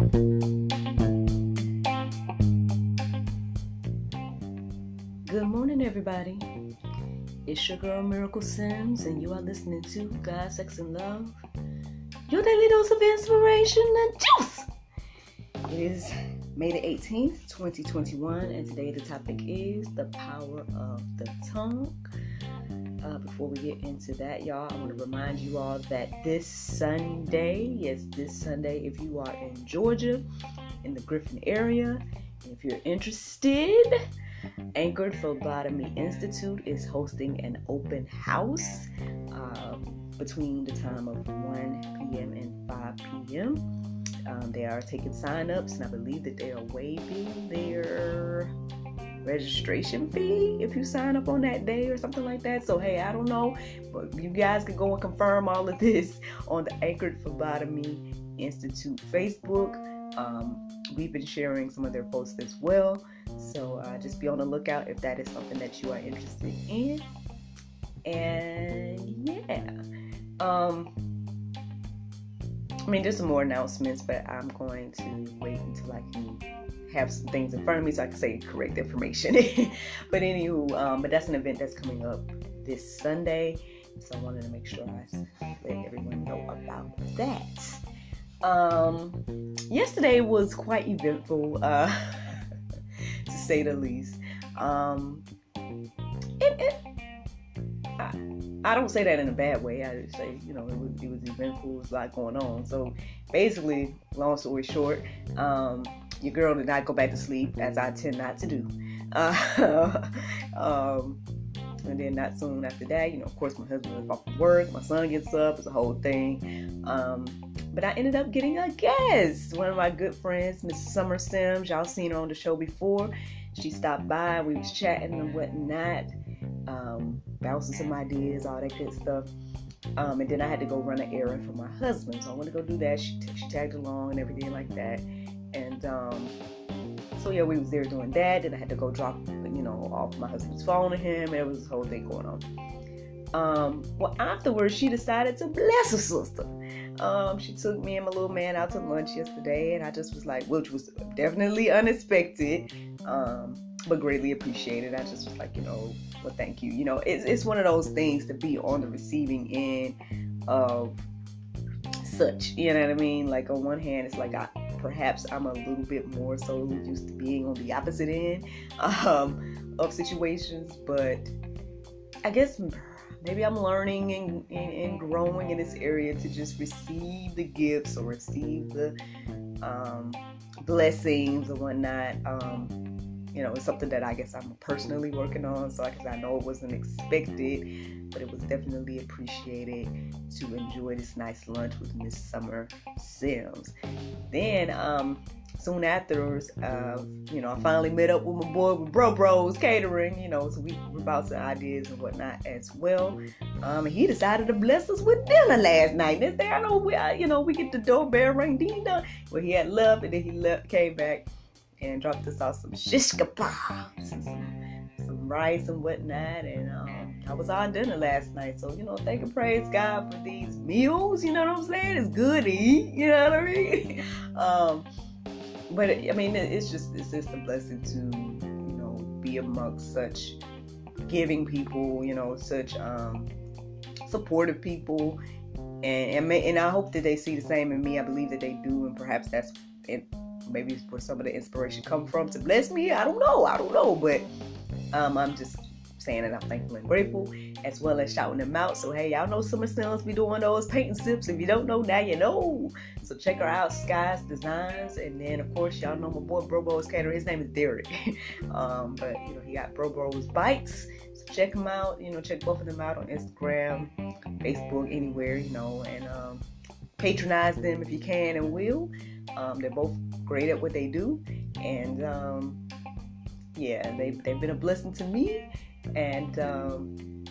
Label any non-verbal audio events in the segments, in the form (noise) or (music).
Good morning, everybody. It's your girl Miracle Sims, and you are listening to God, Sex, and Love, your daily dose of inspiration and juice. It is May the 18th, 2021, and today the topic is the power of the tongue. Uh, before we get into that, y'all, I want to remind you all that this Sunday, yes, this Sunday, if you are in Georgia, in the Griffin area, if you're interested, Anchored Phlebotomy Institute is hosting an open house uh, between the time of 1 p.m. and 5 p.m. Um, they are taking sign-ups, and I believe that they are waiving their registration fee if you sign up on that day or something like that. So hey, I don't know, but you guys can go and confirm all of this (laughs) on the Anchored Phlebotomy Institute Facebook. Um, we've been sharing some of their posts as well. So uh, just be on the lookout if that is something that you are interested in. And yeah, um, I mean, there's some more announcements, but I'm going to wait until I can have some things in front of me so I can say correct information. (laughs) but anywho, um, but that's an event that's coming up this Sunday, so I wanted to make sure I let everyone know about that. Um, yesterday was quite eventful, uh, (laughs) to say the least. Um, I, I, don't say that in a bad way. I just say, you know, it was, it was eventful. It was a lot going on. So basically, long story short, um, your girl did not go back to sleep, as I tend not to do. Uh, (laughs) um, and then not soon after that, you know, of course, my husband was off work. My son gets up. It's a whole thing. Um, but I ended up getting a guest. One of my good friends, Miss Summer Sims. Y'all seen her on the show before. She stopped by. We was chatting and whatnot, um, bouncing some ideas, all that good stuff. Um, and then I had to go run an errand for my husband. So I went to go do that. She, t- she tagged along and everything like that. And um, so yeah, we was there doing that. Then I had to go drop, you know, off my husband's phone to him. It was this whole thing going on. Um, well, afterwards, she decided to bless her sister. Um, she took me and my little man out to lunch yesterday, and I just was like, which was definitely unexpected, um, but greatly appreciated. I just was like, you know, well, thank you. You know, it's it's one of those things to be on the receiving end of such. You know what I mean? Like on one hand, it's like I perhaps I'm a little bit more so used to being on the opposite end um, of situations, but I guess maybe I'm learning and, and, and, growing in this area to just receive the gifts or receive the um, blessings or whatnot. Um, you know, it's something that I guess I'm personally working on. So I guess I know it wasn't expected, but it was definitely appreciated to enjoy this nice lunch with Miss Summer Sims. Then, um, soon afterwards, uh, you know, I finally met up with my boy with Bro Bros Catering, you know, so we were about some ideas and whatnot as well. Um, he decided to bless us with dinner last night. And there, I know we, you know, we get the doorbell ring, ding dong. Well, he had left, and then he left, came back and dropped us off some shish kebabs, some, some rice and whatnot, and um, I was on dinner last night. So you know, thank and praise God for these meals. You know what I'm saying? It's good to eat. You know what I mean? (laughs) um, but I mean, it's just it's just a blessing to you know be amongst such giving people, you know, such um, supportive people, and and, and I hope that they see the same in me. I believe that they do, and perhaps that's it, maybe it's where some of the inspiration come from to bless me. I don't know, I don't know, but um, I'm just saying that I'm thankful and grateful, as well as shouting them out. So hey, y'all know Summer Sims be doing those painting sips. If you don't know, now you know. So check her out, Skies Designs, and then of course y'all know my boy Bro Bro's Cater. His name is Derek, (laughs) um, but you know he got Bro Bro's Bites. So check him out. You know check both of them out on Instagram, Facebook, anywhere. You know, and um, patronize them if you can and will. Um, they're both great at what they do, and um, yeah, they they've been a blessing to me. And um,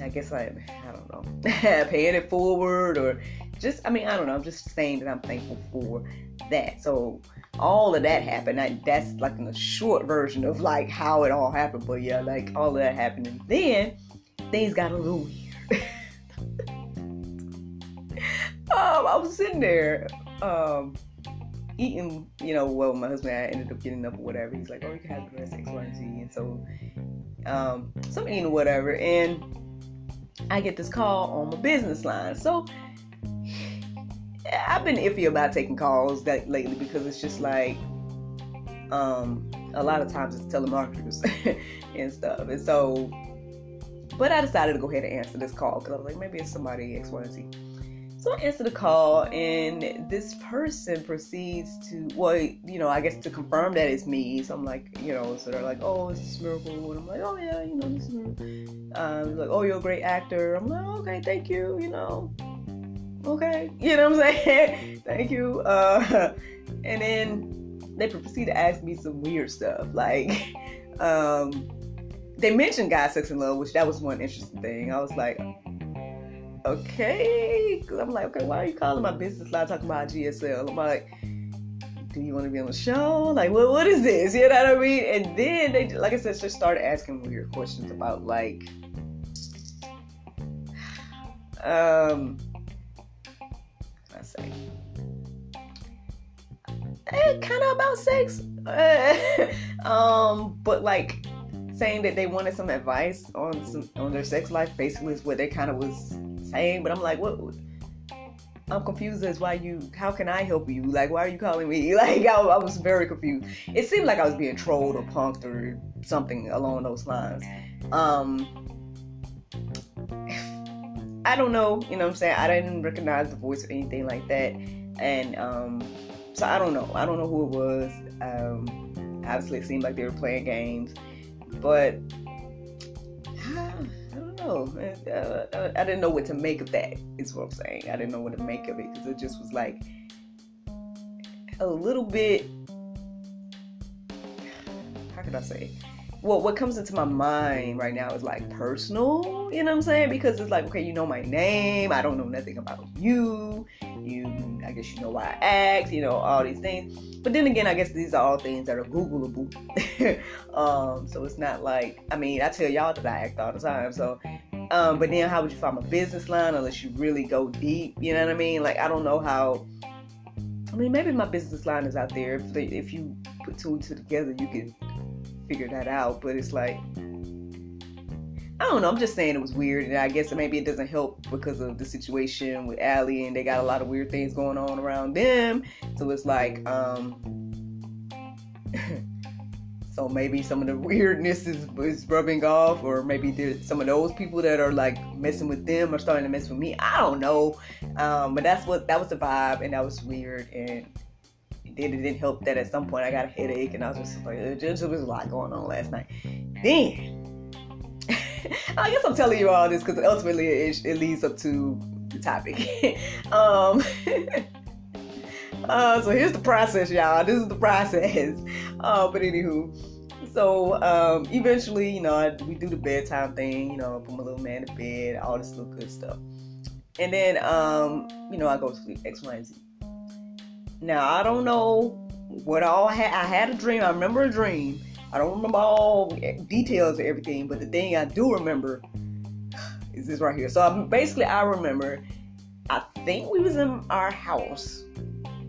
I guess I I don't know (laughs) paying it forward or just I mean I don't know. I'm just saying that I'm thankful for that. So all of that happened. I, that's like a short version of like how it all happened. But yeah like all of that happened. And then things got a little weird. (laughs) Um, I was sitting there um, eating, you know, well, my husband I ended up getting up or whatever. He's like, oh, you can have the rest X, Y, and Z. And so, um, so I'm eating whatever. And I get this call on my business line. So I've been iffy about taking calls that lately because it's just like, um, a lot of times it's telemarketers (laughs) and stuff. And so, but I decided to go ahead and answer this call because I was like, maybe it's somebody X, Y, and Z. So I answer the call, and this person proceeds to, well, you know, I guess to confirm that it's me. So I'm like, you know, so they're like, oh, is this Miracle? And I'm like, oh, yeah, you know, this is Um, like, oh, you're a great actor. I'm like, okay, thank you, you know. Okay, (laughs) you know what I'm saying? (laughs) thank you. Uh, (laughs) and then they proceed to ask me some weird stuff. Like, um, they mentioned God, Sex, and Love, which that was one interesting thing. I was like, okay. I'm like, okay, why are you calling my business line talking about GSL? I'm like, do you want to be on the show? Like, what what is this? You know what I mean? And then they, like I said, just started asking weird questions about like, um, I say, eh, kind of about sex, (laughs) um, but like saying that they wanted some advice on some on their sex life. Basically, is what they kind of was saying, but I'm like, what? I'm confused as why you. How can I help you? Like, why are you calling me? (laughs) Like, I, I was very confused. It seemed like I was being trolled or punked or something along those lines. Um, I don't know. You know what I'm saying? I didn't recognize the voice or anything like that, and um, so I don't know. I don't know who it was. Um, obviously, it seemed like they were playing games, but Uh, I didn't know what to make of that. Is what I'm saying. I didn't know what to make of it because it just was like a little bit. How could I say? Well, what comes into my mind right now is like personal. You know what I'm saying? Because it's like, okay, you know my name. I don't know nothing about you. You, I guess you know why I act. You know all these things. But then again, I guess these are all things that are Googleable. (laughs) um, so it's not like I mean, I tell y'all that I act all the time. So, um, but then how would you find my business line unless you really go deep? You know what I mean? Like I don't know how. I mean, maybe my business line is out there. If, if you put two and two together, you can figure that out. But it's like I don't know. I'm just saying it was weird, and I guess maybe it doesn't help because of the situation with Allie, and they got a lot of weird things going on around them. So it's like, um, (laughs) so maybe some of the weirdness is, is rubbing off, or maybe some of those people that are like messing with them are starting to mess with me. I don't know, um, but that's what that was the vibe, and that was weird, and then it didn't help that at some point I got a headache, and I was just like, there was a lot going on last night. Then (laughs) I guess I'm telling you all this because ultimately it, it, leads up to the topic. (laughs) um, (laughs) uh, so here's the process, y'all. This is the process. Uh, but anywho, so um, eventually, you know, I, we do the bedtime thing. You know, put my little man to bed, all this little good stuff, and then um, you know, I go to sleep. X, Y, and Z. Now I don't know what all I had. I had a dream. I remember a dream I don't remember all details of everything, but the thing I do remember is this right here. So I'm, basically, I remember. I think we was in our house.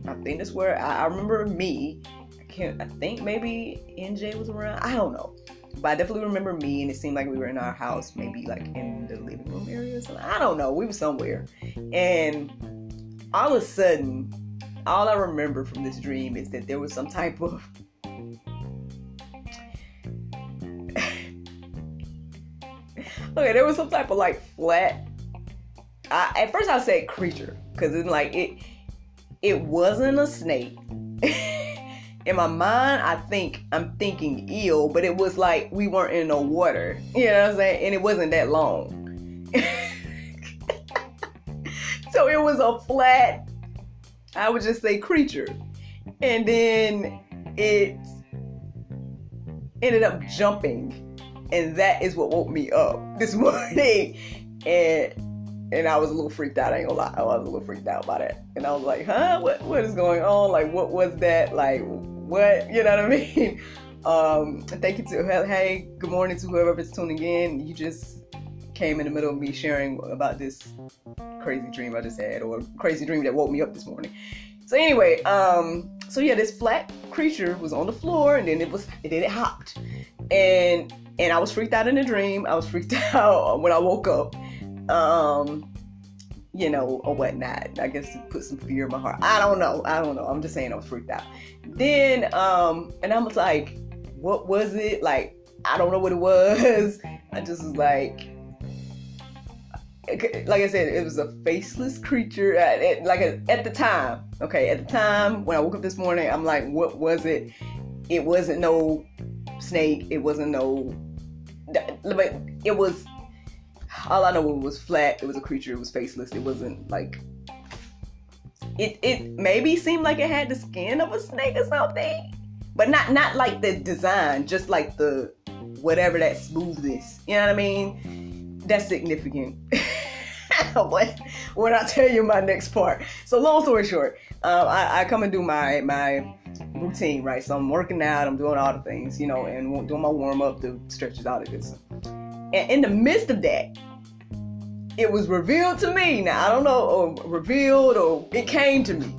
I think that's where I, I remember me. I can't. I think maybe NJ was around. I don't know, but I definitely remember me, and it seemed like we were in our house, maybe like in the living room area or something. I don't know. We were somewhere, and all of a sudden, all I remember from this dream is that there was some type of okay, there was some type of like flat. I, at first, I said creature because it's like it. It wasn't a snake. (laughs) in my mind, I think I'm thinking eel, but it was like we weren't in no water. You know what I'm saying? And it wasn't that long. (laughs) so it was a flat. I would just say creature, and then it ended up jumping and that is what woke me up this (laughs) morning. And and I was a little freaked out. I ain't gonna lie, I was a little freaked out by that. And I was like, huh, what what is going on? Like, what was that? Like, what? (laughs) You know what I mean? Um, thank you to hey, good morning to whoever's tuning in. You just came in the middle of me sharing about this crazy dream I just had, or crazy dream that woke me up this morning. So anyway, um, so yeah, this flat creature was on the floor, and then it was, and then it hopped, and and I was freaked out in the dream. I was freaked (laughs) out when I woke up. Um, you know, or whatnot. I guess to put some fear in my heart. I don't know. I don't know. I'm just saying I was freaked out. Then, um, and I was like, what was it? Like, I don't know what it was. (laughs) I just was like, like I said, it was a faceless creature. At, at, like at the time, okay, at the time when I woke up this morning, I'm like, what was it? It wasn't no snake. It wasn't no. It was. All I know it was flat. It was a creature. It was faceless. It wasn't like. It it maybe seemed like it had the skin of a snake or something, but not not like the design. Just like the whatever that smoothness. You know what I mean? That's significant. (laughs) when I tell you my next part. So long story short, um, I, I, come and do my my routine, right? So I'm working out, I'm doing all the things, you know, and doing my warm up, the stretches, all good stuff. And in the midst of that, it was revealed to me. Now I don't know, or revealed, or it came to me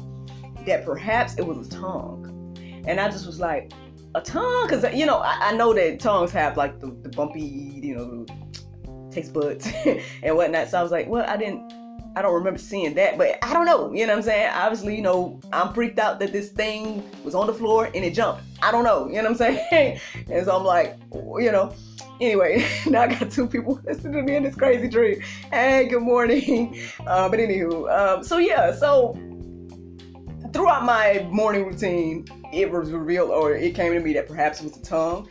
that perhaps it was a tongue, and I just was like, a tongue, because you know I, I, know that tongues have like the, the bumpy, you know, taste buds (laughs) and whatnot. So I was like, well, I didn't, I don't remember seeing that, but I don't know. You know what I'm saying? Obviously, you know, I'm freaked out that this thing was on the floor and it jumped. I don't know. You know what I'm saying? (laughs) and so I'm like, you know. Anyway, (laughs) now I got two people (laughs) listening to me in this crazy dream. Hey, good morning. Uh, but anywho, um, so yeah, so throughout my morning routine, it was revealed or it came to me that perhaps it was a tongue.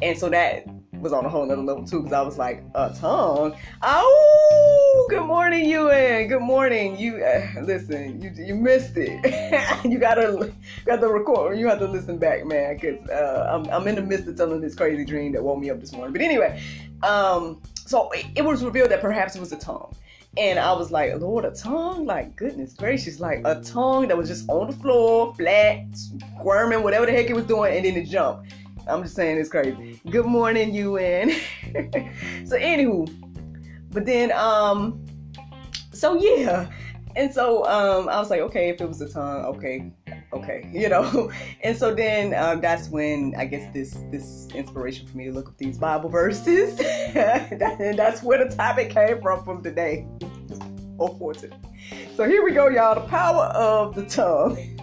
And so that was on a whole nother level too because I was like, a tongue? Oh, good morning, UN. Good morning. You uh, listen. You you missed it. (laughs) you gotta got to record. You have to listen back, man, because uh, I'm I'm in the midst of telling this crazy dream that woke me up this morning. But anyway, um, so it, it was revealed that perhaps it was a tongue. And I was like, Lord, a tongue? Like, goodness gracious, like a tongue that was just on the floor, flat, squirming, whatever the heck it was doing, and then it jumped. I'm just saying it's crazy. Good morning, UN. (laughs) so anywho, but then um, so yeah, and so um, I was like, okay, if it was a tongue, okay, okay, (laughs) you know. And so then um, that's when I guess this this inspiration for me to look up these Bible verses, (laughs) and that's where the topic came from from today, or for today. So here we go, y'all. The power of the tongue.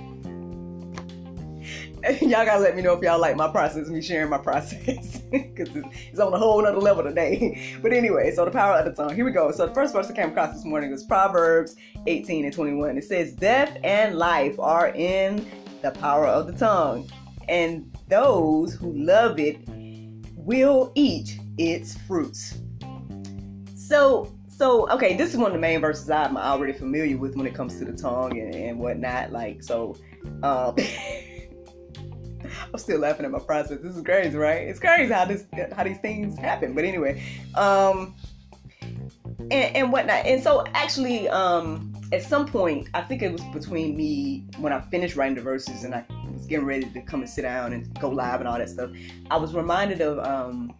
(laughs) y'all gotta let me know if y'all like my process, me sharing my process, (laughs) because it's on a whole other level today. (laughs) But anyway, so the power of the tongue. Here we go. So the first verse I came across this morning was Proverbs 18 and 21. It says, "Death and life are in the power of the tongue, and those who love it will eat its fruits." So so okay this is one of the main verses i'm already familiar with when it comes to the tongue and, and whatnot like so um (laughs) I'm still laughing at my process. This is crazy, right? It's crazy how this how these things happen. But anyway, um, and, and whatnot. And so actually, um, at some point, I think it was between me when I finished writing the verses and I was getting ready to come and sit down and go live and all that stuff. I was reminded of um,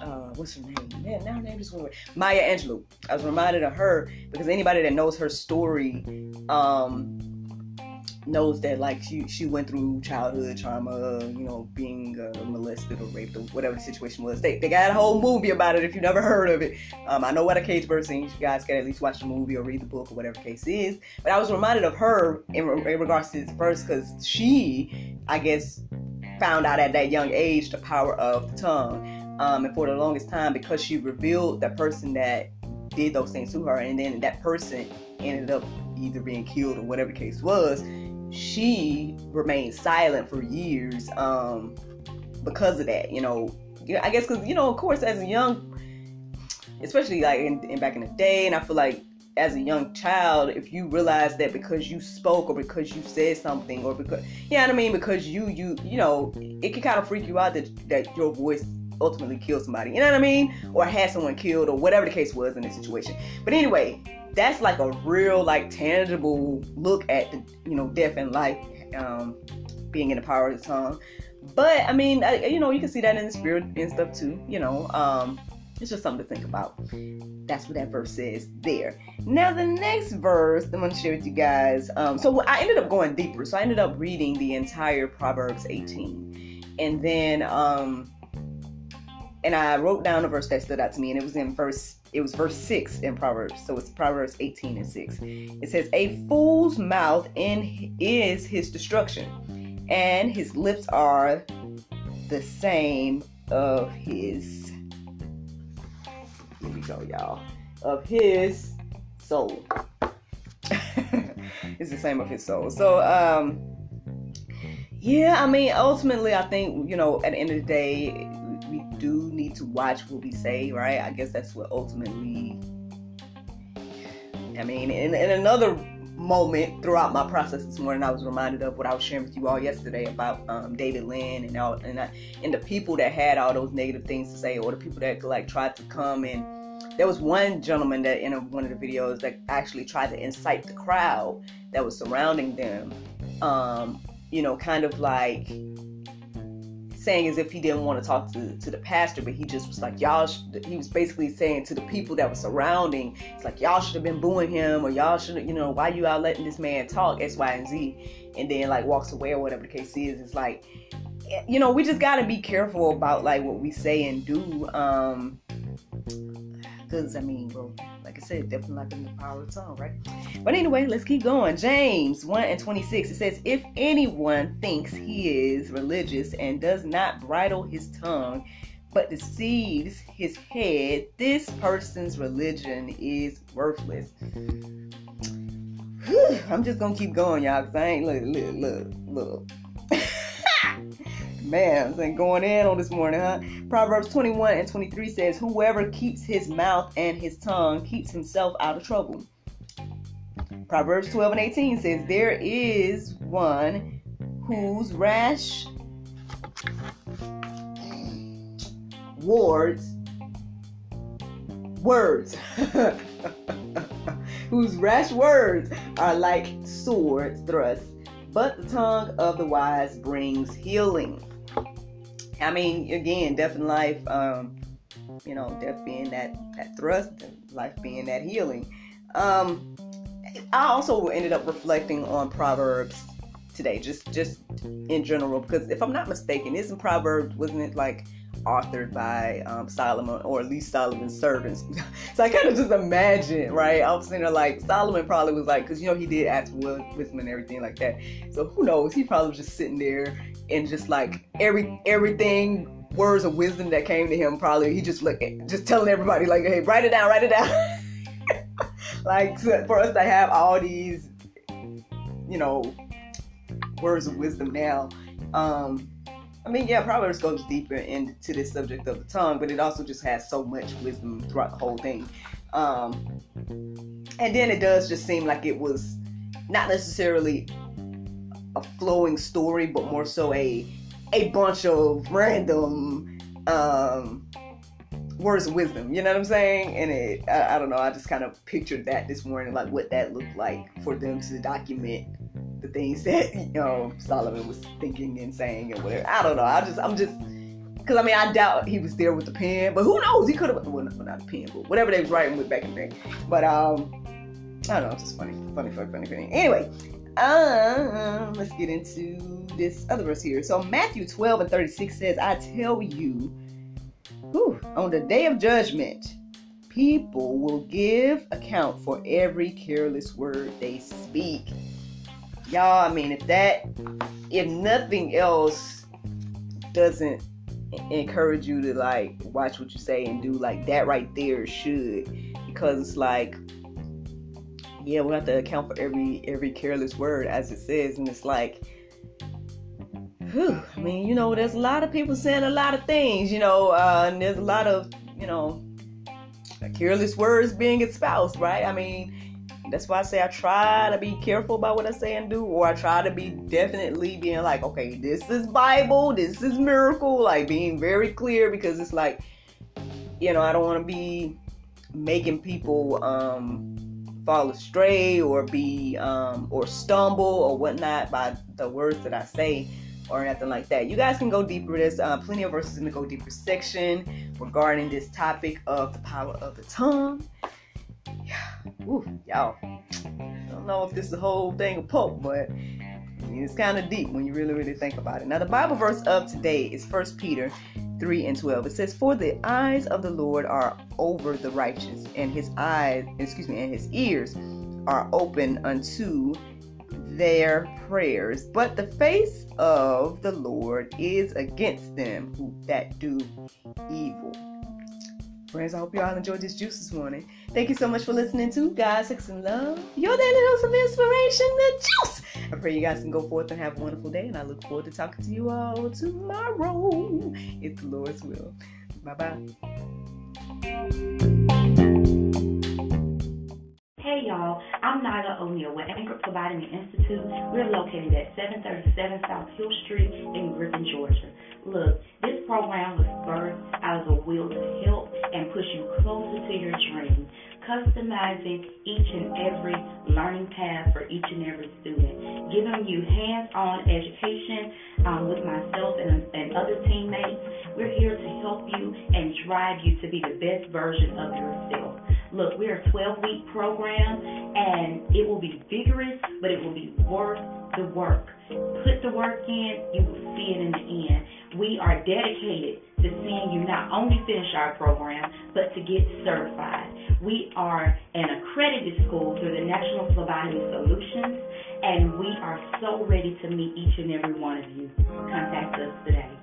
uh, what's her name? Now her name just went away. Maya Angelou. I was reminded of her because anybody that knows her story, um, knows that like she she went through childhood trauma, you know, being uh, molested or raped or whatever the situation was. They, they got a whole movie about it. If you never heard of it, um, I know what a cage bird sings. You guys can at least watch the movie or read the book or whatever case is. But I was reminded of her in, in regards to this verse because she, I guess, found out at that young age the power of the tongue. Um, and for the longest time, because she revealed the person that did those things to her, and then that person ended up either being killed or whatever the case was she remained silent for years um, because of that. You know, I guess because you know, of course, as a young, especially like in, in back in the day, and I feel like as a young child, if you realize that because you spoke or because you said something or because yeah, you know I mean, because you you you know, it can kind of freak you out that that your voice ultimately killed somebody. You know what I mean? Or had someone killed or whatever the case was in this situation. But anyway, that's like a real like tangible look at the you know death and life um, being in the power of the tongue but i mean I, you know you can see that in the spirit and stuff too you know um, it's just something to think about. That's what that verse says there. Now the next verse I'm going to share with you guys. Um, so I ended up going deeper. So I ended up reading the entire Proverbs 18, and then um, and I wrote down a verse that stood out to me, and it was in verse it was verse 6 in Proverbs. So it's Proverbs 18 and 6. It says, A fool's mouth in is his destruction, and his lips are the same of his here we go, y'all. Of his soul. (laughs) it's the same of his soul. So um yeah, I mean ultimately I think, you know, at the end of the day, we do need to watch what we say, right? I guess that's what ultimately I mean, in, in another moment throughout my process this morning, I was reminded of what I was sharing with you all yesterday about um, David Lynn and all, and, I, and the people that had all those negative things to say, or the people that like tried to come and there was one gentleman that in one of the videos that actually tried to incite the crowd that was surrounding them, um, you know, kind of like saying as if he didn't want to talk to, to the pastor, but he just was like, y'all, he was basically saying to the people that were surrounding, it's like, y'all should have been booing him, or y'all should have, you know, why you out letting this man talk, X, Y, and Z, and then like walks away or whatever the case is. It's like, you know, we just got to be careful about like what we say and do. Um, because I mean, bro, like I said, definitely not in the power of tongue, right? But anyway, let's keep going. James 1 and 26, it says, If anyone thinks he is religious and does not bridle his tongue, but deceives his head, this person's religion is worthless. Whew, I'm just gonna keep going, y'all, because I ain't look, look, look, look. (laughs) Man, going in on this morning, huh? Proverbs 21 and 23 says, Whoever keeps his mouth and his tongue keeps himself out of trouble. Proverbs 12 and 18 says, There is one whose rash words, words, (laughs) whose rash words are like sword thrusts, but the tongue of the wise brings healing. I mean, again, death and life, um, you know, death being that, that thrust, life being that healing. Um, I also ended up reflecting on Proverbs today, just just in general, because if I'm not mistaken, isn't Proverbs wasn't it like authored by um, Solomon or at least Solomon's servants? (laughs) so I kind of just imagine, right? I was thinking like Solomon probably was like, because you know he did ask for wisdom and everything like that. So who knows? He probably was just sitting there and just like every everything words of wisdom that came to him probably he just like just telling everybody like hey write it down write it down (laughs) like for us to have all these you know words of wisdom now um I mean, yeah, Proverbs goes deeper into this subject of the tongue, but it also just has so much wisdom throughout the whole thing. Um, and then it does just seem like it was not necessarily flowing story, but more so a a bunch of random um, words of wisdom. You know what I'm saying? And it, I, I don't know. I just kind of pictured that this morning, like what that looked like for them to document the things (laughs) that you know Solomon was thinking and saying and whatever. I don't know. I just, I'm just. Because I mean, I doubt he was there with the pen, but who knows? He could have, well, not a pen, but whatever they was writing with back in the day. But um, I don't know. It's just funny, funny, funny, funny, funny. Anyway, um, let's get into this other verse here. So Matthew 12 and 36 says, I tell you, whew, on the day of judgment, people will give account for every careless word they speak. Y'all, I mean, if that, if nothing else doesn't encourage you to like watch what you say and do like that right there should because it's like yeah, we have to account for every every careless word as it says, and it's like, whew, I mean, you know, there's a lot of people saying a lot of things, you know, uh, and there's a lot of, you know, careless words being espoused, right? I mean, that's why I say I try to be careful about what I say and do, or I try to be definitely being like, okay, this is Bible, this is miracle, like being very clear because it's like, you know, I don't want to be making people um fall astray or be um, or stumble or whatnot by the words that I say. or nothing like that. You guys can go deeper. There's uh, plenty of verses in the go deeper section regarding this topic of the power of the tongue. Yeah. Ooh, y'all. I don't know if this is the whole thing of Pope, but it's kind of deep when you really, really think about it. Now, the Bible verse of today is 1 Peter 3 and 12. It says, For the eyes of the Lord are over the righteous, and his eyes, excuse me, and his ears are open unto their prayers, but the face of the Lord is against them who that do evil. Friends, I hope y'all enjoyed this juice this morning. Thank you so much for listening to God, Sex, and Love, your daily dose of inspiration, the juice. I pray you guys can go forth and have a wonderful day, and I look forward to talking to you all tomorrow, if the Lord's will. Bye bye. Hey y'all, I'm Nyla O'Neill with Anchor Phlebotomy Institute. We're located at 737 South Hill Street in Griffin, Georgia. Look, this program was birthed out of a will to help and push you closer to your dream, customizing each and every learning path for each and every student, giving you hands-on education um, with myself and, and other teammates. We're here to help you and drive you to be the best version of yourself. Look, we're a 12 week program and it will be vigorous, but it will be worth the work. Put the work in, you will see it in the end. We are dedicated to seeing you not only finish our program, but to get certified. We are an accredited school through the National Phlebotomy Solutions, and we are so ready to meet each and every one of you. Contact us today.